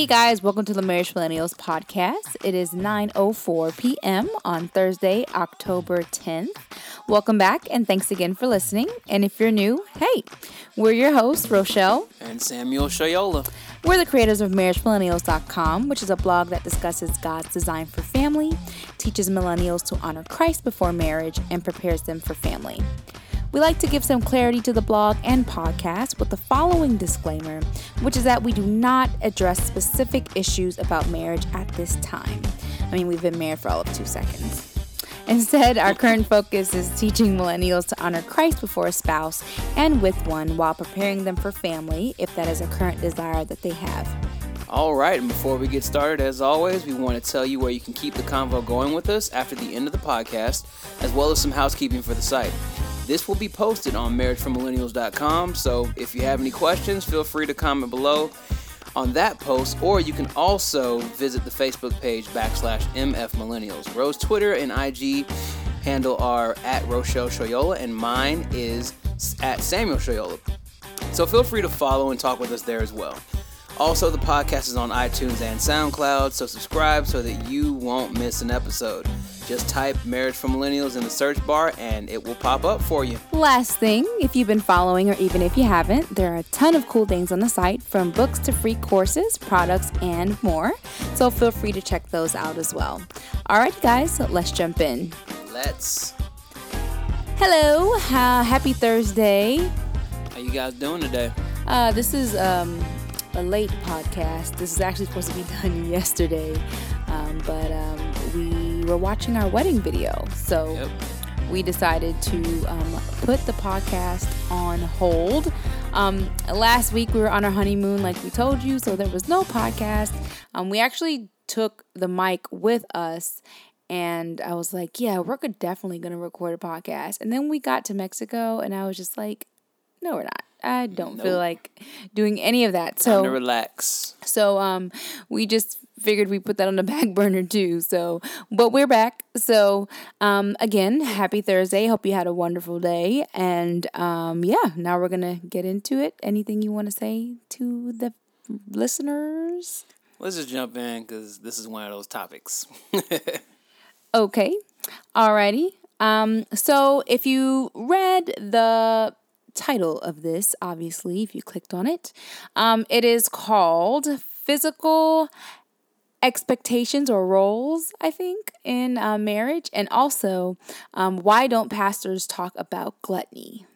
Hey guys, welcome to the Marriage Millennials podcast. It is 9:04 p.m. on Thursday, October 10th. Welcome back and thanks again for listening. And if you're new, hey, we're your hosts, Rochelle and Samuel Shayola. We're the creators of MarriageMillennials.com, which is a blog that discusses God's design for family, teaches millennials to honor Christ before marriage, and prepares them for family. We like to give some clarity to the blog and podcast with the following disclaimer, which is that we do not address specific issues about marriage at this time. I mean, we've been married for all of two seconds. Instead, our current focus is teaching millennials to honor Christ before a spouse and with one while preparing them for family if that is a current desire that they have. All right, and before we get started, as always, we want to tell you where you can keep the convo going with us after the end of the podcast, as well as some housekeeping for the site. This will be posted on marriageformillennials.com, so if you have any questions, feel free to comment below on that post, or you can also visit the Facebook page backslash MF Millennials. Ro's Twitter and IG handle are at Rochelle Shoyola, and mine is at Samuel Shoyola. So feel free to follow and talk with us there as well. Also, the podcast is on iTunes and SoundCloud, so subscribe so that you won't miss an episode. Just type Marriage for Millennials in the search bar and it will pop up for you. Last thing, if you've been following or even if you haven't, there are a ton of cool things on the site from books to free courses, products, and more. So feel free to check those out as well. All right, guys, let's jump in. Let's. Hello, uh, happy Thursday. How you guys doing today? Uh, this is um, a late podcast. This is actually supposed to be done yesterday, um, but um, we were watching our wedding video, so yep. we decided to um, put the podcast on hold. Um, last week we were on our honeymoon, like we told you, so there was no podcast. Um, we actually took the mic with us and I was like, yeah, we're definitely going to record a podcast. And then we got to Mexico and I was just like, no, we're not. I don't nope. feel like doing any of that. So Time to relax. So um, we just figured we put that on the back burner too. So, but we're back. So, um, again, happy Thursday. Hope you had a wonderful day. And um, yeah, now we're gonna get into it. Anything you want to say to the listeners? Let's just jump in because this is one of those topics. okay, alrighty. Um, so if you read the title of this, obviously, if you clicked on it. Um, it is called Physical Expectations or Roles, I think, in uh, marriage. And also, um, Why Don't Pastors Talk About Gluttony?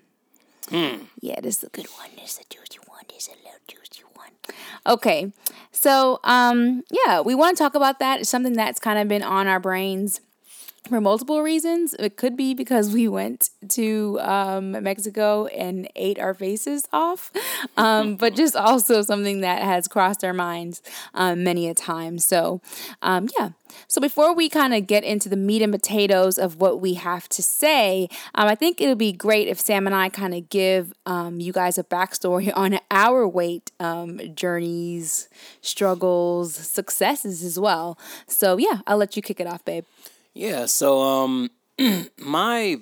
Mm. Yeah, this is a good one. This is a juicy one. This is a little juicy one. Okay, so um, yeah, we want to talk about that. It's something that's kind of been on our brains for multiple reasons. It could be because we went to um, Mexico and ate our faces off, um, but just also something that has crossed our minds um, many a time. So, um, yeah. So, before we kind of get into the meat and potatoes of what we have to say, um, I think it'll be great if Sam and I kind of give um, you guys a backstory on our weight journeys, struggles, successes as well. So, yeah, I'll let you kick it off, babe. Yeah, so um my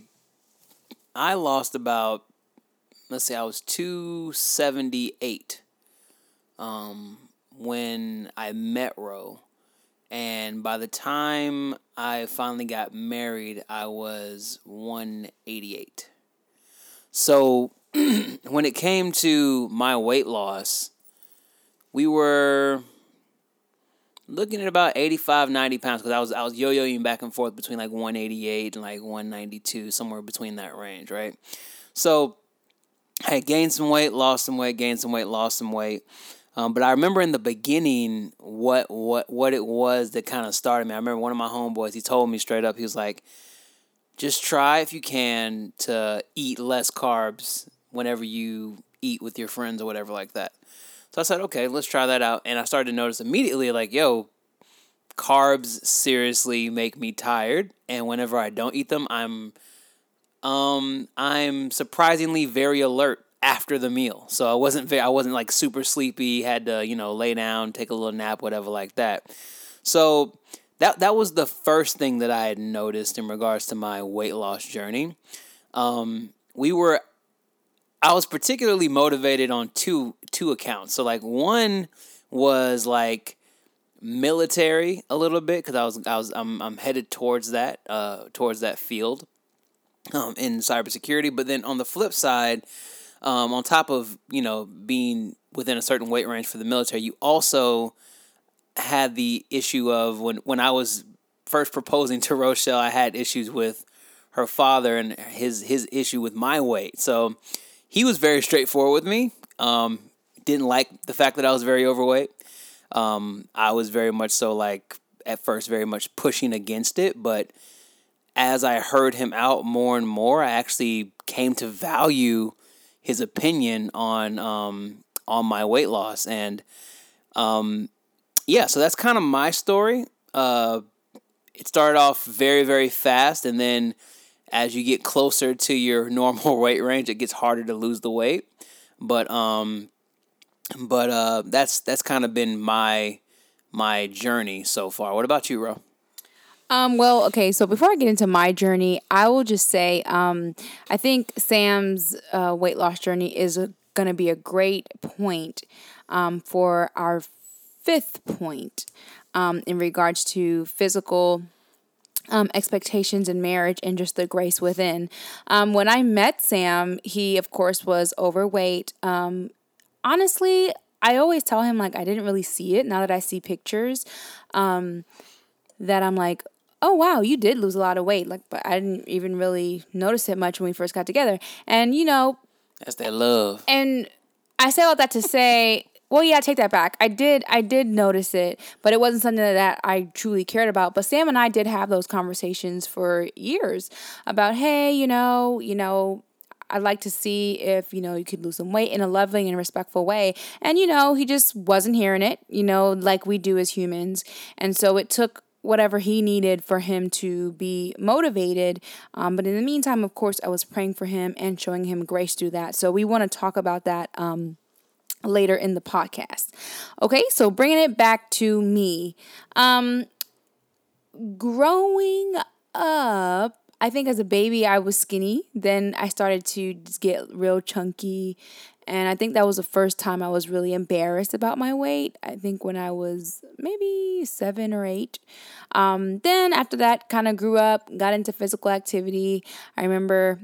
I lost about let's say I was 278 um when I met Ro. And by the time I finally got married, I was 188. So when it came to my weight loss, we were looking at about 85 90 pounds because i was i was yo-yoing back and forth between like 188 and like 192 somewhere between that range right? So i gained some weight lost some weight gained some weight lost some weight. Um, but i remember in the beginning what what what it was that kind of started me. I remember one of my homeboys he told me straight up he was like just try if you can to eat less carbs whenever you eat with your friends or whatever like that so I said, okay, let's try that out. And I started to notice immediately, like, yo, carbs seriously make me tired. And whenever I don't eat them, I'm um I'm surprisingly very alert after the meal. So I wasn't very I wasn't like super sleepy, had to, you know, lay down, take a little nap, whatever like that. So that that was the first thing that I had noticed in regards to my weight loss journey. Um, we were I was particularly motivated on two two accounts. So like one was like military a little bit because I was I was I'm I'm headed towards that uh towards that field um in cybersecurity. But then on the flip side, um, on top of you know being within a certain weight range for the military, you also had the issue of when when I was first proposing to Rochelle, I had issues with her father and his his issue with my weight. So he was very straightforward with me. Um, didn't like the fact that I was very overweight. Um, I was very much so like at first very much pushing against it, but as I heard him out more and more, I actually came to value his opinion on um, on my weight loss and um, yeah, so that's kind of my story. Uh, it started off very very fast, and then as you get closer to your normal weight range, it gets harder to lose the weight. But um, but uh, that's that's kind of been my my journey so far. What about you, Ro? Um, well, okay, so before I get into my journey, I will just say um, I think Sam's uh, weight loss journey is going to be a great point um, for our fifth point um, in regards to physical um, expectations in marriage and just the grace within. Um, when I met Sam, he, of course, was overweight. Um, honestly, I always tell him, like, I didn't really see it. Now that I see pictures, um, that I'm like, oh, wow, you did lose a lot of weight. Like, but I didn't even really notice it much when we first got together. And, you know, that's that love. And I say all that to say, well, yeah, I take that back. I did, I did notice it, but it wasn't something that I truly cared about. But Sam and I did have those conversations for years about, hey, you know, you know, I'd like to see if, you know, you could lose some weight in a loving and respectful way. And, you know, he just wasn't hearing it, you know, like we do as humans. And so it took whatever he needed for him to be motivated. Um, but in the meantime, of course, I was praying for him and showing him grace through that. So we want to talk about that. Um, later in the podcast. Okay, so bringing it back to me. Um growing up, I think as a baby I was skinny. Then I started to get real chunky and I think that was the first time I was really embarrassed about my weight. I think when I was maybe 7 or 8. Um then after that kind of grew up, got into physical activity. I remember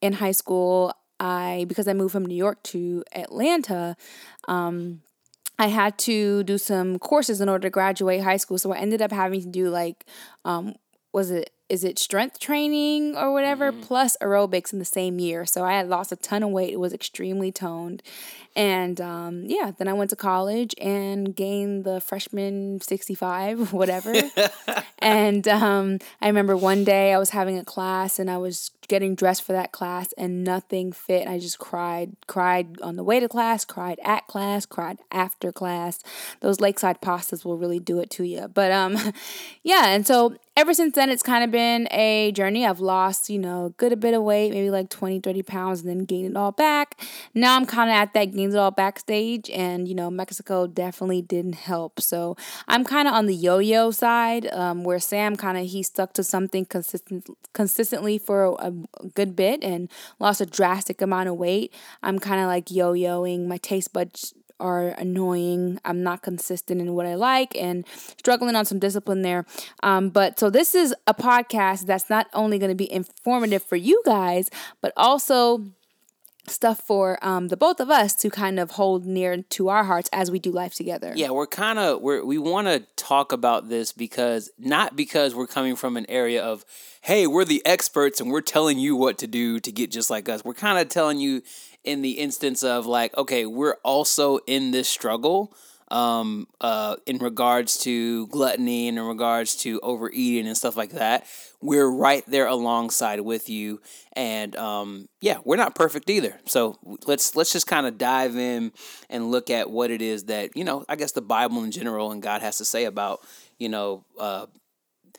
in high school I because I moved from New York to Atlanta, um, I had to do some courses in order to graduate high school. So I ended up having to do like, um, was it is it strength training or whatever mm-hmm. plus aerobics in the same year. So I had lost a ton of weight. It was extremely toned, and um, yeah, then I went to college and gained the freshman sixty five whatever. and um, I remember one day I was having a class and I was getting dressed for that class and nothing fit. I just cried, cried on the way to class, cried at class, cried after class. Those lakeside pastas will really do it to you. But um, yeah, and so ever since then, it's kind of been a journey. I've lost, you know, a good bit of weight, maybe like 20, 30 pounds, and then gained it all back. Now I'm kind of at that gains it all back stage, and, you know, Mexico definitely didn't help. So I'm kind of on the yo yo side, um, where Sam kind of he stuck to something consistent, consistently for a, a good bit and lost a drastic amount of weight. I'm kind of like yo yoing. My taste buds are annoying. I'm not consistent in what I like and struggling on some discipline there. Um, but so this is a podcast that's not only going to be informative for you guys, but also stuff for um, the both of us to kind of hold near to our hearts as we do life together. Yeah, we're kind of we're we want to talk about this because not because we're coming from an area of hey, we're the experts and we're telling you what to do to get just like us. We're kind of telling you in the instance of like, okay, we're also in this struggle um, uh, in regards to gluttony and in regards to overeating and stuff like that. We're right there alongside with you, and um, yeah, we're not perfect either. So let's let's just kind of dive in and look at what it is that you know. I guess the Bible in general and God has to say about you know uh,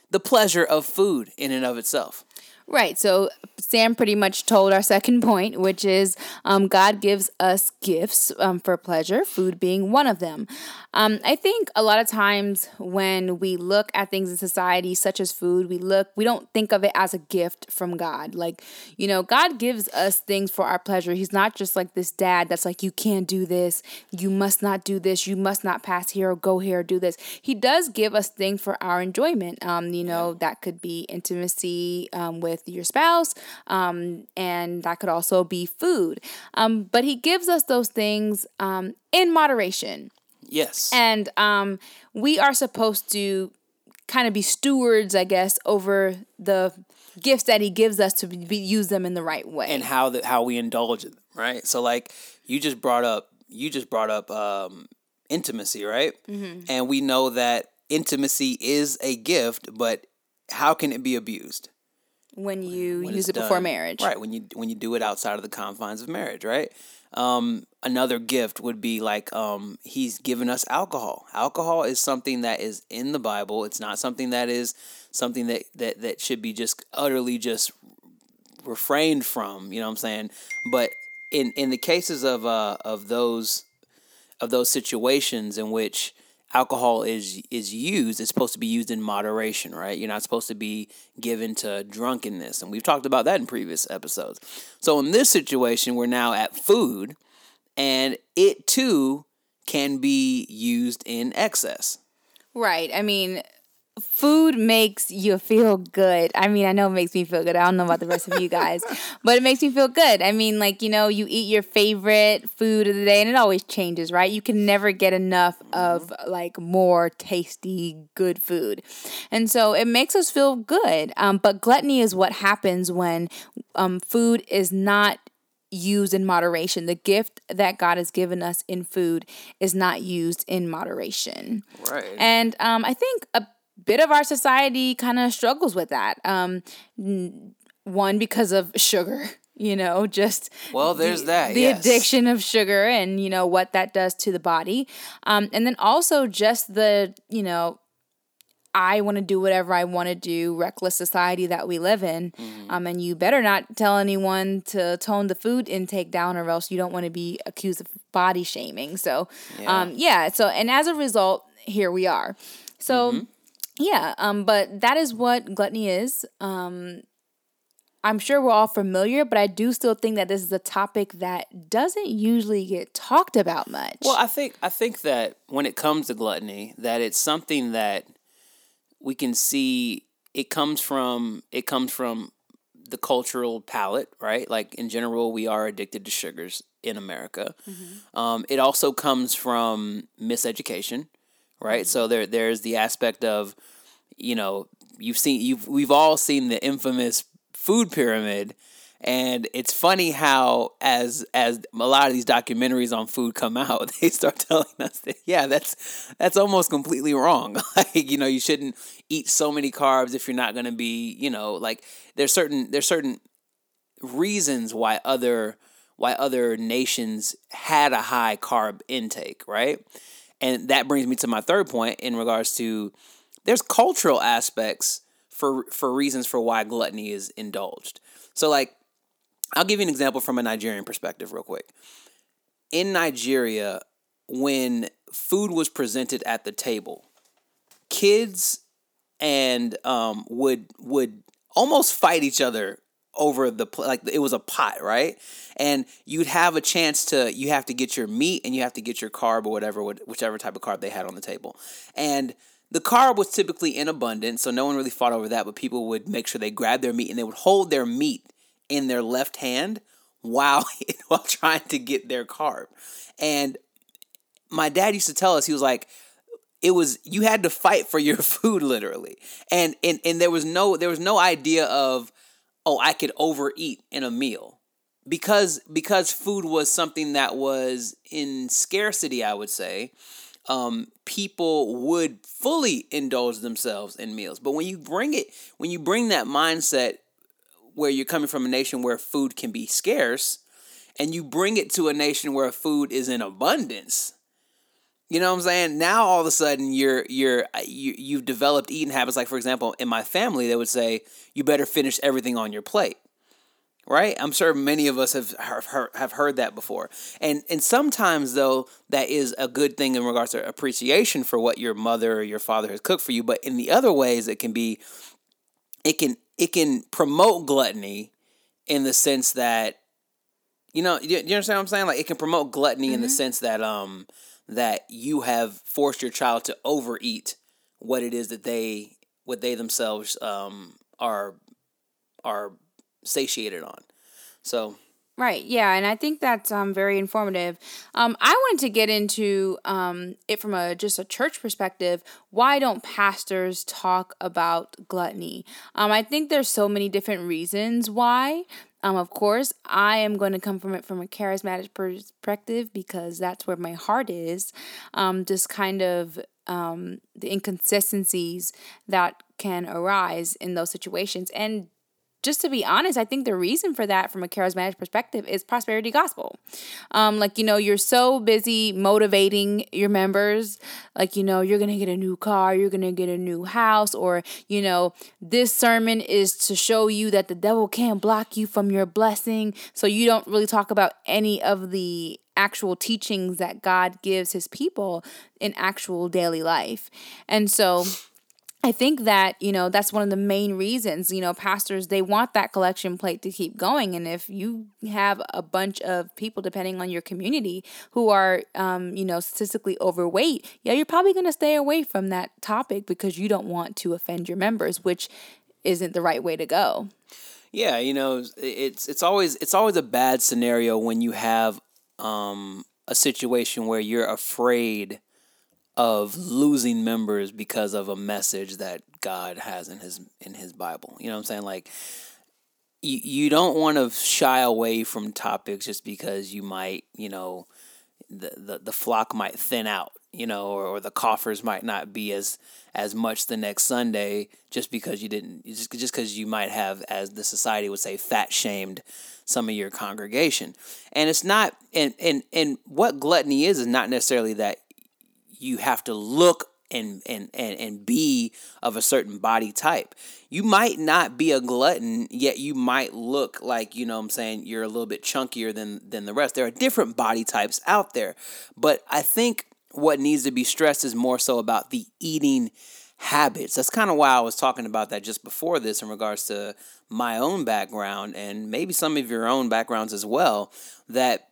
the pleasure of food in and of itself. Right. So Sam pretty much told our second point, which is um, God gives us gifts um, for pleasure, food being one of them. Um, I think a lot of times when we look at things in society, such as food, we look, we don't think of it as a gift from God. Like, you know, God gives us things for our pleasure. He's not just like this dad that's like, you can't do this, you must not do this, you must not pass here or go here or do this. He does give us things for our enjoyment. Um, you know, that could be intimacy um, with your spouse, um, and that could also be food. Um, but he gives us those things um, in moderation. Yes. And um, we are supposed to kind of be stewards, I guess, over the gifts that he gives us to be, use them in the right way. and how the how we indulge in them, right? So like you just brought up you just brought up um intimacy, right? Mm-hmm. And we know that intimacy is a gift, but how can it be abused? When you when use it before marriage. Right, when you when you do it outside of the confines of marriage, right? Um, another gift would be like um, he's given us alcohol. Alcohol is something that is in the Bible. It's not something that is something that that that should be just utterly just refrained from. You know what I'm saying? But in in the cases of uh of those of those situations in which alcohol is is used, it's supposed to be used in moderation, right? You're not supposed to be given to drunkenness, and we've talked about that in previous episodes. So in this situation, we're now at food, and it too can be used in excess. Right. I mean, food makes you feel good. I mean, I know it makes me feel good. I don't know about the rest of you guys, but it makes me feel good. I mean, like, you know, you eat your favorite food of the day and it always changes, right? You can never get enough of like more tasty, good food. And so it makes us feel good. Um, but gluttony is what happens when um, food is not used in moderation. The gift that God has given us in food is not used in moderation. Right. And um, I think a bit of our society kind of struggles with that. Um, one, because of sugar, you know, just Well, there's the, that, the yes. addiction of sugar and, you know, what that does to the body. Um, and then also just the, you know, I want to do whatever I want to do, reckless society that we live in. Mm-hmm. Um, and you better not tell anyone to tone the food intake down, or else you don't want to be accused of body shaming. So, um, yeah. So, and as a result, here we are. So, Mm-hmm. Yeah. Um, but that is what gluttony is. Um, I'm sure we're all familiar, but I do still think that this is a topic that doesn't usually get talked about much. Well, I think I think that when it comes to gluttony, that it's something that we can see it comes from it comes from the cultural palate, right? Like in general, we are addicted to sugars in America. Um, it also comes from miseducation, right? So there there's the aspect of, you know, you've seen you've we've all seen the infamous food pyramid. And it's funny how as as a lot of these documentaries on food come out they start telling us that yeah that's that's almost completely wrong. Like you know you shouldn't eat so many carbs if you're not going to be you know like there's certain there's certain reasons why other why other nations had a high carb intake right and that brings me to my third point in regards to there's cultural aspects for for reasons for why gluttony is indulged. So like I'll give you an example from a Nigerian perspective real quick. In Nigeria, when food was presented at the table, kids and um would would almost fight each other over the like it was a pot, right? And you'd have a chance to you have to get your meat and you have to get your carb or whatever wh- whichever type of carb they had on the table. And the carb was typically in abundance, so no one really fought over that, but people would make sure they grabbed their meat and they would hold their meat in their left hand while while trying to get their carb. And my dad used to tell us he was like it was you had to fight for your food literally and and and there was no there was no idea of oh i could overeat in a meal. Because because food was something that was in scarcity i would say um, people would fully indulge themselves in meals. But when you bring it when you bring that mindset where you're coming from a nation where food can be scarce and you bring it to a nation where food is in abundance You know what I'm saying? Now all of a sudden you're you're uh, you you've developed eating habits. Like for example, in my family, they would say you better finish everything on your plate. Right? I'm sure many of us have heard, have heard that before. And and sometimes though that is a good thing in regards to appreciation for what your mother or your father has cooked for you. But in the other ways, it can be it can it can promote gluttony in the sense that you know you, you understand what I'm saying? Like it can promote gluttony mm-hmm. in the mm-hmm. sense that um that you have forced your child to overeat what it is that they what they themselves um, are are satiated on. So Right. Yeah, and I think that's um, very informative. Um, I wanted to get into um, it from a just a church perspective. Why don't pastors talk about gluttony? Um, I think there's so many different reasons why. Um, of course, I am going to come from it from a charismatic perspective because that's where my heart is. Um, just kind of um, the inconsistencies that can arise in those situations. And just to be honest, I think the reason for that from a charismatic perspective is prosperity gospel. Um, like, you know, you're so busy motivating your members, like, you know, you're going to get a new car, you're going to get a new house, or, you know, this sermon is to show you that the devil can't block you from your blessing. So you don't really talk about any of the actual teachings that God gives his people in actual daily life. And so, I think that, you know, that's one of the main reasons, you know, pastors, they want that collection plate to keep going. And if you have a bunch of people, depending on your community, who are, um, you know, statistically overweight, yeah, you're probably going to stay away from that topic because you don't want to offend your members, which isn't the right way to go. Yeah, you know, it's it's always it's always a bad scenario when you have um, a situation where you're afraid of losing members because of a message that God has in his in his Bible. You know what I'm saying? Like you you don't want to shy away from topics just because you might, you know, the, the, the flock might thin out, you know, or, or the coffers might not be as as much the next Sunday just because you didn't just just because you might have, as the society would say, fat shamed some of your congregation. And it's not and and and what gluttony is is not necessarily that you have to look and, and, and, and be of a certain body type. You might not be a glutton, yet you might look like, you know I'm saying, you're a little bit chunkier than, than the rest. There are different body types out there. But I think what needs to be stressed is more so about the eating habits. That's kind of why I was talking about that just before this in regards to my own background and maybe some of your own backgrounds as well. That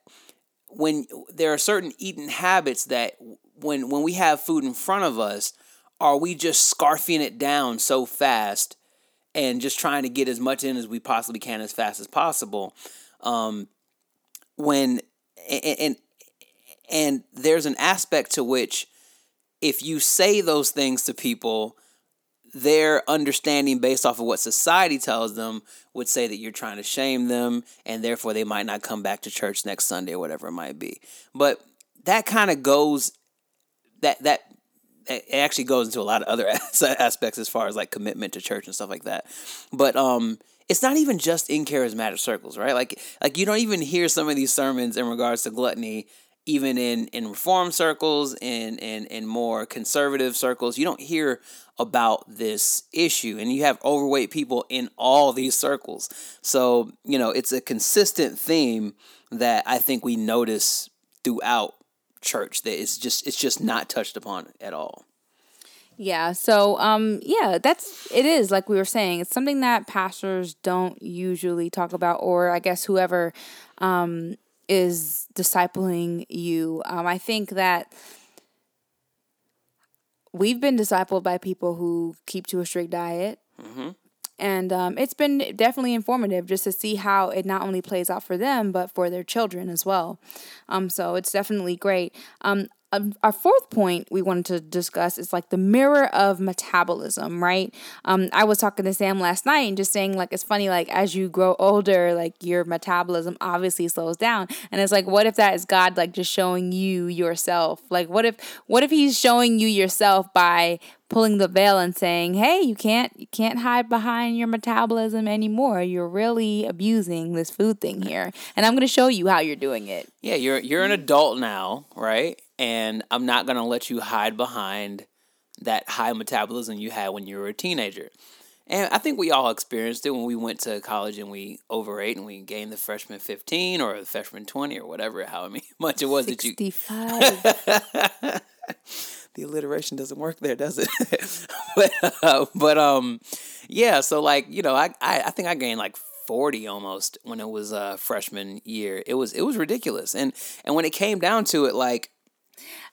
when there are certain eating habits that when when we have food in front of us, are we just scarfing it down so fast and just trying to get as much in as we possibly can as fast as possible? Um, when and, and and there's an aspect to which if you say those things to people their understanding based off of what society tells them would say that you're trying to shame them and therefore they might not come back to church next Sunday or whatever it might be. But that kind of goes that that it actually goes into a lot of other aspects as far as like commitment to church and stuff like that. But um it's not even just in charismatic circles, right? Like like you don't even hear some of these sermons in regards to gluttony even in in reform circles and in in more conservative circles. You don't hear about this issue and you have overweight people in all these circles. So, you know, it's a consistent theme that I think we notice throughout church that is just it's just not touched upon at all. Yeah, so um yeah, that's it is like we were saying. It's something that pastors don't usually talk about or I guess whoever um is discipling you. Um I think that we've been discipled by people who keep to a strict diet. hmm and um, it's been definitely informative just to see how it not only plays out for them but for their children as well. Um, so it's definitely great. Um, um, our fourth point we wanted to discuss is like the mirror of metabolism, right? Um, I was talking to Sam last night and just saying like it's funny like as you grow older, like your metabolism obviously slows down, and it's like what if that is God like just showing you yourself? Like what if what if He's showing you yourself by pulling the veil and saying, "Hey, you can't you can't hide behind your metabolism anymore. You're really abusing this food thing here, and I'm going to show you how you're doing it." Yeah, you're you're an adult now, right? And I'm not gonna let you hide behind that high metabolism you had when you were a teenager. And I think we all experienced it when we went to college and we overate and we gained the freshman 15 or the freshman 20 or whatever, how much it was that you. 65. the alliteration doesn't work there, does it? but, uh, but um, yeah. So like you know, I, I I think I gained like forty almost when it was uh, freshman year. It was it was ridiculous, and and when it came down to it, like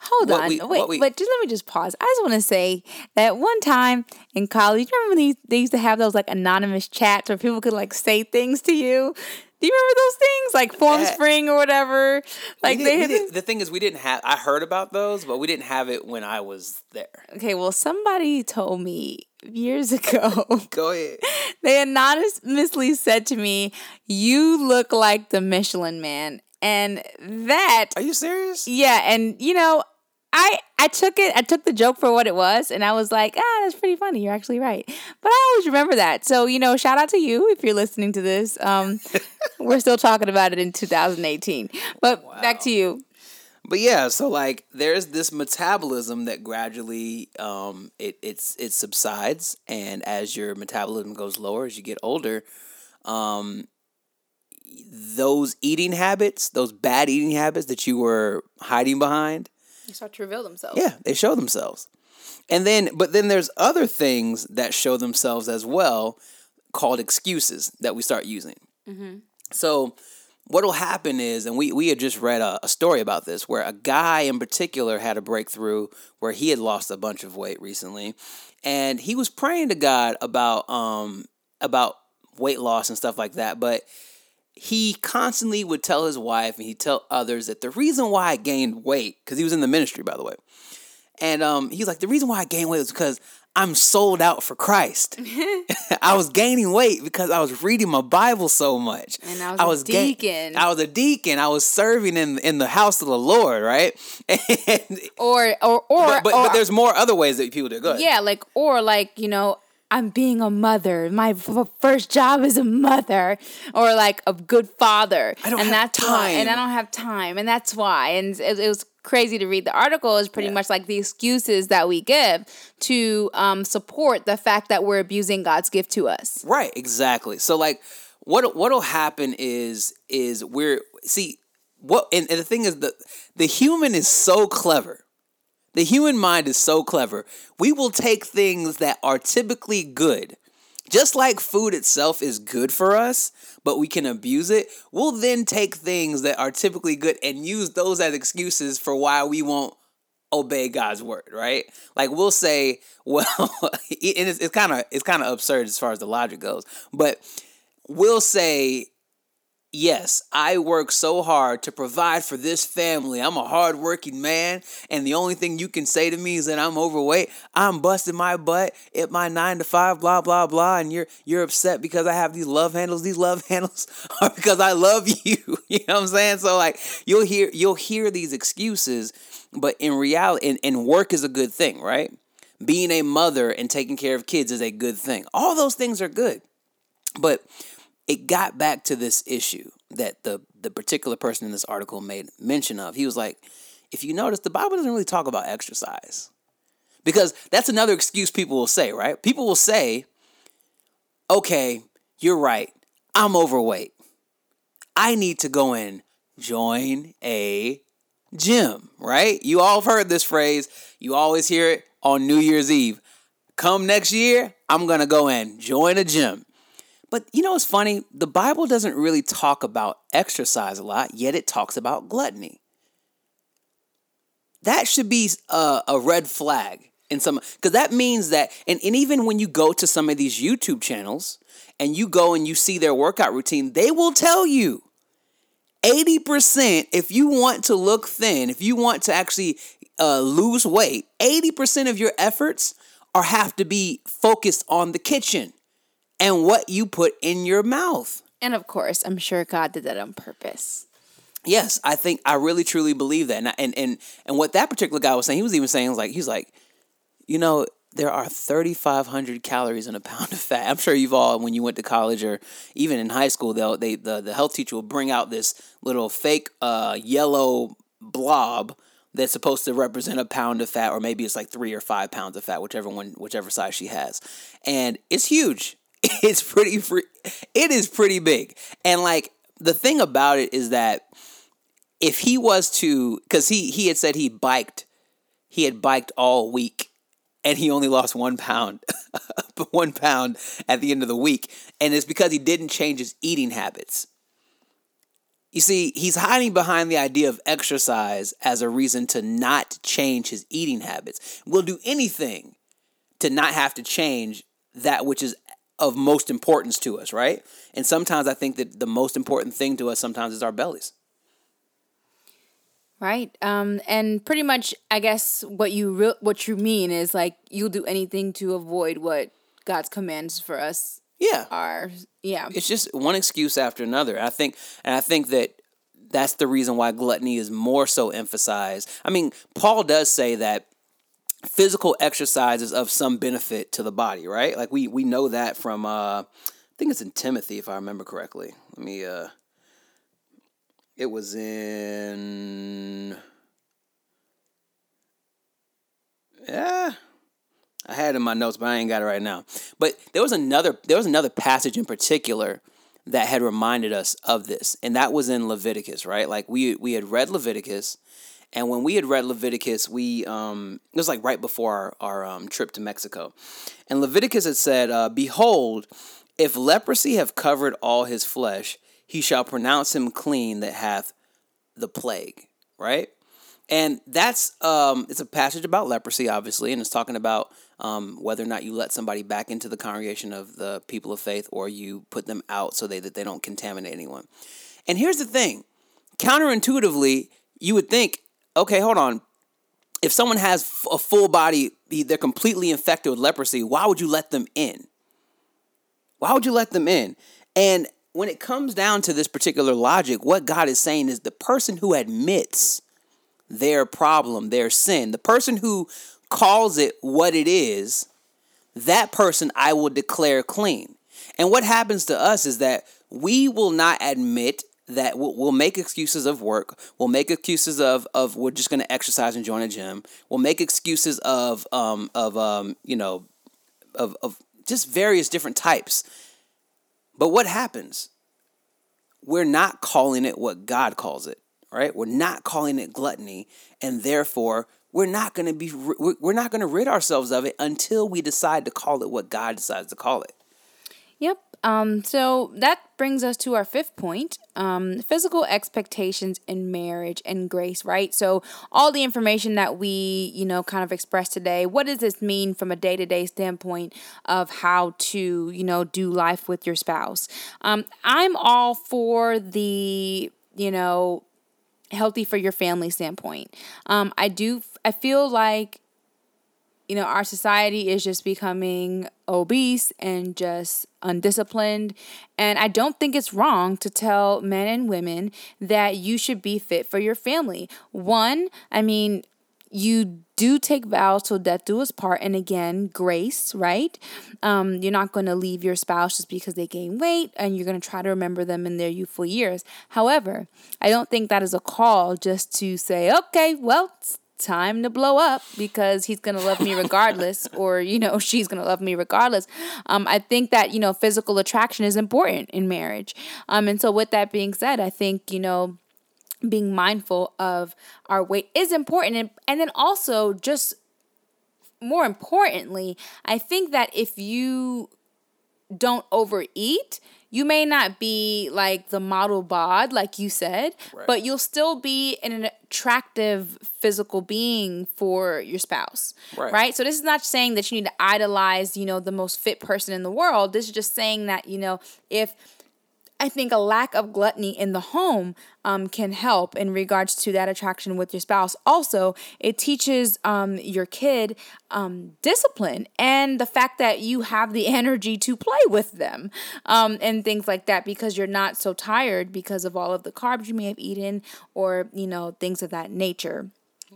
Hold What on, we- wait, we- but just let me just pause. I just want to say that one time in college, you remember when they, they used to have those like anonymous chats where people could like say things to you? Do you remember those things like Form Yeah. Spring or whatever? Like we they had did- the thing is, we didn't have. I heard about those, but we didn't have it when I was there. Okay, well, somebody told me years ago. Go ahead. they anonymously said to me, "You look like the Michelin Man," and that Are you serious? Yeah, and you know, I I took it, I took the joke for what it was, and I was like, ah, that's pretty funny. You're actually right. But I always remember that. So you know, shout out to you if you're listening to this. Um, we're still talking about it in 2018. But back to you. But yeah, so like there's this metabolism that gradually um it it's it subsides and as your metabolism goes lower as you get older, um those eating habits, those bad eating habits that you were hiding behind, You start to reveal themselves. yeah, they show themselves. And then but then there's other things that show themselves as well called excuses that we start using. So what'll happen is, and we, we had just read a, a story about this where a guy in particular had a breakthrough where he had lost a bunch of weight recently, and he was praying to God about um about weight loss and stuff like that, but he constantly would tell his wife and he'd tell others that the reason why I gained weight, because he was in the ministry, by the way. And um, he's like, the reason why I gained weight was because I'm sold out for Christ. I was gaining weight because I was reading my Bible so much. And I was a ga- deacon. I was a deacon. I was serving in in the house of the Lord, right? And, Or or or, but, but, or but there's more other ways that people do. Go ahead. yeah, like or like you know. I'm being a mother. My f- first job is a mother, or like a good father. I don't and have that's why. And I don't have time, and that's why. And it, it was crazy to read. The article is pretty Yeah. much like the excuses that we give to um, support the fact that we're abusing God's gift to us. Right, exactly. So like what what'll happen is is we're see what and, and the thing is the the human is so clever. The human mind is so clever. We will take things that are typically good. Just like food itself is good for us, but we can abuse it, we'll then take things that are typically good and use those as excuses for why we won't obey God's word, right? Like we'll say, well, and it's, kind of it's kind of absurd as far as the logic goes, but we'll say, yes, I work so hard to provide for this family. I'm a hardworking man, and the only thing you can say to me is that I'm overweight. I'm busting my butt at my nine to five, blah blah blah, and you're you're upset because I have these love handles. These love handles are because I love you. you know what I'm saying? So like you'll hear you'll hear these excuses, but in reality, and, and work is a good thing, right? Being a mother and taking care of kids is a good thing. All those things are good. But it got back to this issue that the the particular person in this article made mention of. He was like, if you notice, the Bible doesn't really talk about exercise. Because that's another excuse people will say, right? People will say, okay, you're right. I'm overweight. I need to go and join a gym, right? You all have heard this phrase. You always hear it on New Year's Eve. Come next year, I'm going to go and join a gym. But you know what's funny? The Bible doesn't really talk about exercise a lot, yet it talks about gluttony. That should be a, a red flag in some because that means that and, and even when you go to some of these YouTube channels and you go and you see their workout routine, they will tell you 80% if you want to look thin, if you want to actually uh, lose weight, 80% of your efforts are have to be focused on the kitchen and what you put in your mouth. And of course, I'm sure God did that on purpose. Yes, I think I really truly believe that. And I- and and, and what that particular guy was saying, he was even saying was like he's like, you know, there are 3500 calories in a pound of fat. I'm sure you've all when you went to college or even in high school, they'll they the, the health teacher will bring out this little fake uh yellow blob that's supposed to represent a pound of fat, or maybe it's like three or five pounds of fat, whichever one, whichever size she has, and it's huge. It's pretty free. It is pretty big, and like the thing about it is that if he was to, because he he had said he biked, he had biked all week, and he only lost one pound, one pound at the end of the week, and it's because he didn't change his eating habits. You see, he's hiding behind the idea of exercise as a reason to not change his eating habits. We'll do anything to not have to change that which is of most importance to us, right? And sometimes I think that the most important thing to us sometimes is our bellies. Right. Um, and pretty much, I guess what you re- what you mean is like you'll do anything to avoid what God's commands for us Yeah. are. Yeah. It's just one excuse after another. I think, and I think that that's the reason why gluttony is more so emphasized. I mean, Paul does say that physical exercise is of some benefit to the body, right? Like we we know that from uh I think it's in Timothy if I remember correctly. Let me uh it was in Yeah. I had it in my notes, but I ain't got it right now. But there was another there was another passage in particular that had reminded us of this, and that was in Leviticus, right? Like we we had read Leviticus, and when we had read Leviticus, we um it was like right before our, our um, trip to Mexico, and Leviticus had said, uh, "Behold, if leprosy have covered all his flesh, he shall pronounce him clean that hath the plague." Right, and that's um it's a passage about leprosy, obviously, and it's talking about um, whether or not you let somebody back into the congregation of the people of faith or you put them out so they, that they don't contaminate anyone. And here's the thing counterintuitively, you would think, okay, hold on. If someone has a full body, they're completely infected with leprosy, why would you let them in? Why would you let them in? And when it comes down to this particular logic, what God is saying is the person who admits their problem, their sin, the person who calls it what it is, that person I will declare clean. And what happens to us is that we will not admit that we'll, we'll make excuses of work. We'll make excuses of of we're just going to exercise and join a gym. We'll make excuses of um of um you know of of just various different types. But what happens? We're not calling it what God calls it, right? We're not calling it gluttony, and therefore we're not going to be we're not going to rid ourselves of it until we decide to call it what God decides to call it. Yep. Um, so that brings us to our fifth point um, physical expectations in marriage and grace, right? So, all the information that we, you know, kind of expressed today, what does this mean from a day to day standpoint of how to, you know, do life with your spouse? Um, I'm all for the, you know, healthy for your family standpoint. Um, I do, I feel like you know, our society is just becoming obese and just undisciplined. And I don't think it's wrong to tell men and women that you should be fit for your family. One, I mean, you do take vows till death do us part and again grace right um, you're not going to leave your spouse just because they gain weight and you're going to try to remember them in their youthful years however i don't think that is a call just to say okay well time to blow up because he's going to love me regardless or you know she's going to love me regardless. Um, i think that you know physical attraction is important in marriage. Um, and so with that being said i think you know being mindful of our weight is important. And, and then also just more importantly i think that if you don't overeat you may not be like the model bod like you said Right. but you'll still be an attractive physical being for your spouse Right. right so this is not saying that you need to idolize you know the most fit person in the world this is just saying that you know if I think a lack of gluttony in the home um, can help in regards to that attraction with your spouse. Also, it teaches um, your kid um, discipline and the fact that you have the energy to play with them um, and things like that because you're not so tired because of all of the carbs you may have eaten or, you know, things of that nature.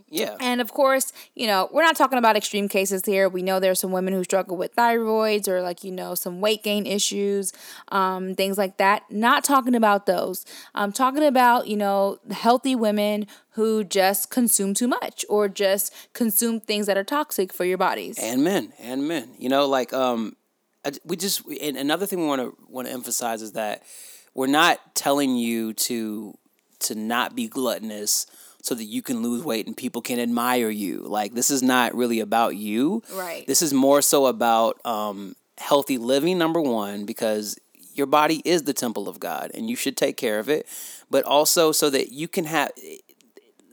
Yeah. And of course, you know, we're not talking about extreme cases here. We know there's some women who struggle with thyroids or like, you know, some weight gain issues, um, things like that. Not talking about those. I'm talking about, you know, healthy women who just consume too much or just consume things that are toxic for your bodies. and men and men you know like um we just and another thing we want to want to emphasize is that we're not telling you to to not be gluttonous so that you can lose weight and people can admire you like this is not really about you Right. this is more so about um healthy living number one because your body is the temple of god and you should take care of it but also so that you can have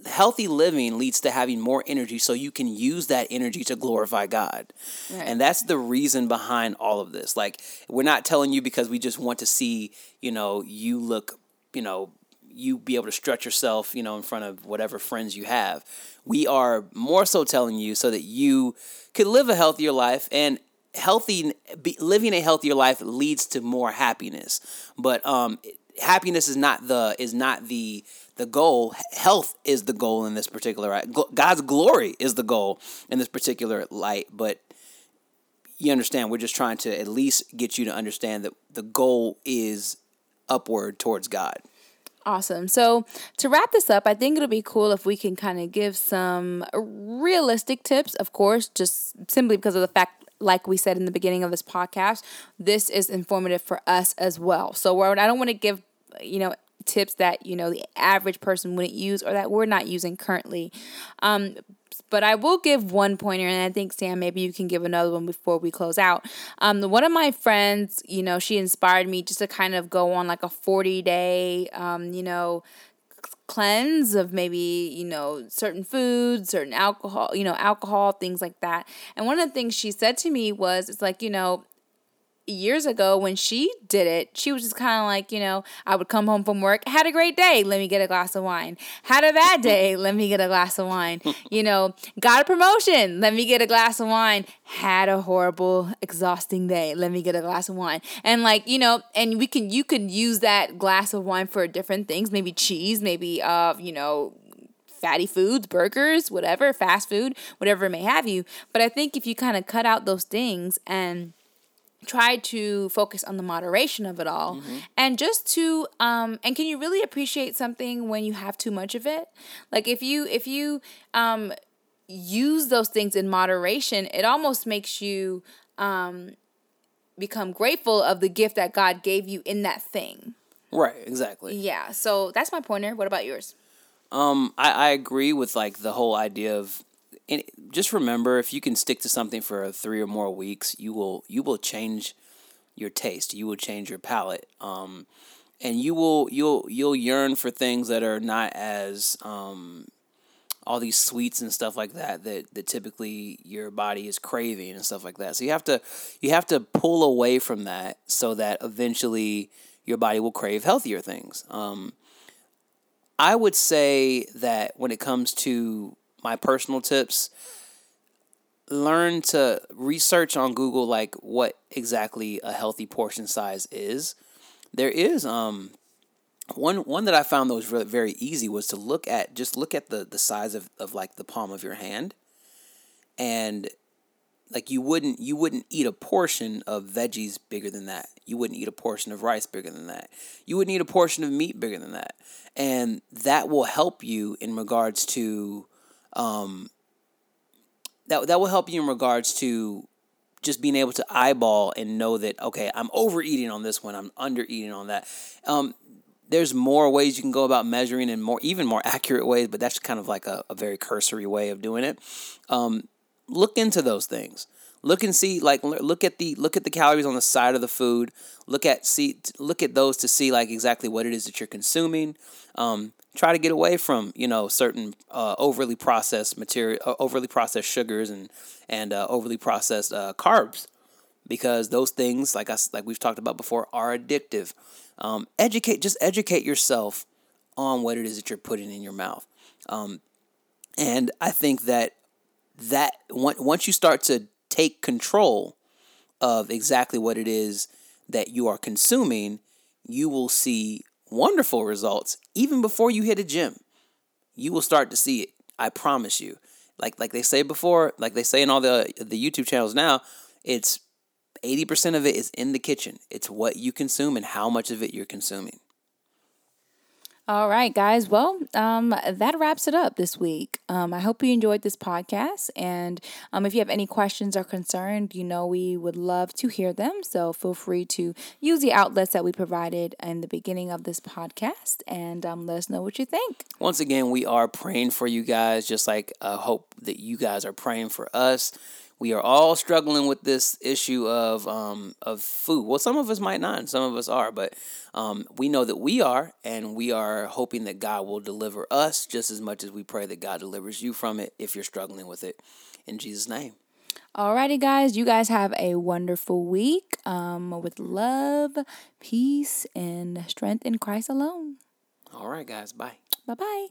healthy living leads to having more energy so you can use that energy to glorify God. Right. And that's the reason behind all of this. Like we're not telling you because we just want to see, you know, you look, you know, you be able to stretch yourself, you know, in front of whatever friends you have. We are more so telling you so that you could live a healthier life and healthy be, living a healthier life leads to more happiness. But um happiness is not the is not the the goal health is the goal in this particular god's glory is the goal in this particular light but you understand we're just trying to at least get you to understand that the goal is upward towards god Awesome. So, to wrap this up, I think it'll be cool if we can kind of give some realistic tips, of course, just simply because of the fact, like we said in the beginning of this podcast, this is informative for us as well. So, I don't want to give, you know, tips that, you know, the average person wouldn't use or that we're not using currently. Um, but I will give one pointer, and I think Sam, maybe you can give another one before we close out. Um, one of my friends, you know, she inspired me just to kind of go on like a forty day, um, you know, cleanse of maybe you know certain foods certain alcohol you know alcohol things like that and one of the things she said to me was it's like you know years ago when she did it, she was just kind of like, you know, I would come home from work, had a great day, let me get a glass of wine. Had a bad day, let me get a glass of wine. You know, got a promotion, let me get a glass of wine. Had a horrible, exhausting day, let me get a glass of wine. And like, you know, and we can you could use that glass of wine for different things, maybe cheese, maybe uh, you know, fatty foods, burgers, whatever, fast food, whatever it may have you. But I think if you kind of cut out those things and try to focus on the moderation of it all. And just to um and can you really appreciate something when you have too much of it? Like if you if you um use those things in moderation it almost makes you um become grateful of the gift that god gave you in that thing. Right exactly. Yeah so that's my pointer. What about yours? Um, I, I agree with like the whole idea of, and just remember if you can stick to something for three or more weeks, you will you will change your taste. You will change your palate. Um, and you will you'll you'll yearn for things that are not as um, all these sweets and stuff like that that that typically your body is craving and stuff like that. So you have to you have to pull away from that so that eventually your body will crave healthier things. Um, I would say that when it comes to my personal tips, learn to research on Google like what exactly a healthy portion size is. There is um one one that I found that was really very easy was to look at just look at the the size of, of like the palm of your hand and like you wouldn't you wouldn't eat a portion of veggies bigger than that. You wouldn't eat a portion of rice bigger than that. You wouldn't eat a portion of meat bigger than that. And that will help you in regards to um that that will help you in regards to just being able to eyeball and know that okay, I'm overeating on this one, I'm under eating on that. Um there's more ways you can go about measuring and more even more accurate ways, but that's kind of like a, a very cursory way of doing it. Um, look into those things look and see like look at the look at the calories on the side of the food look at see look at those to see like exactly what it is that you're consuming um, try to get away from you know certain uh, overly processed material uh, overly processed sugars and and uh, overly processed uh, carbs because those things like us like we've talked about before are addictive. Um, educate just educate yourself on what it is that you're putting in your mouth. Um, and i think that that on- once you start to take control of exactly what it is that you are consuming, you will see wonderful results even before you hit a gym. You will start to see it. I promise you. Like like they say before, like they say in all the the YouTube channels now, it's 80% of it is in the kitchen. It's what you consume and how much of it you're consuming. All right, guys. Well, um, that wraps it up this week. Um, I hope you enjoyed this podcast. And um, if you have any questions or concerns, you know we would love to hear them. So feel free to use the outlets that we provided in the beginning of this podcast and um, let us know what you think. Once again, we are praying for you guys, just like I hope that you guys are praying for us we are all struggling with this issue of um, of food. Well, some of us might not, and some of us are, but um, we know that we are, and we are hoping that God will deliver us just as much as we pray that God delivers you from it if you're struggling with it. In Jesus' name. Alrighty, guys, you guys have a wonderful week um, with love, peace, and strength in Christ alone. All right, guys. Bye. Bye bye.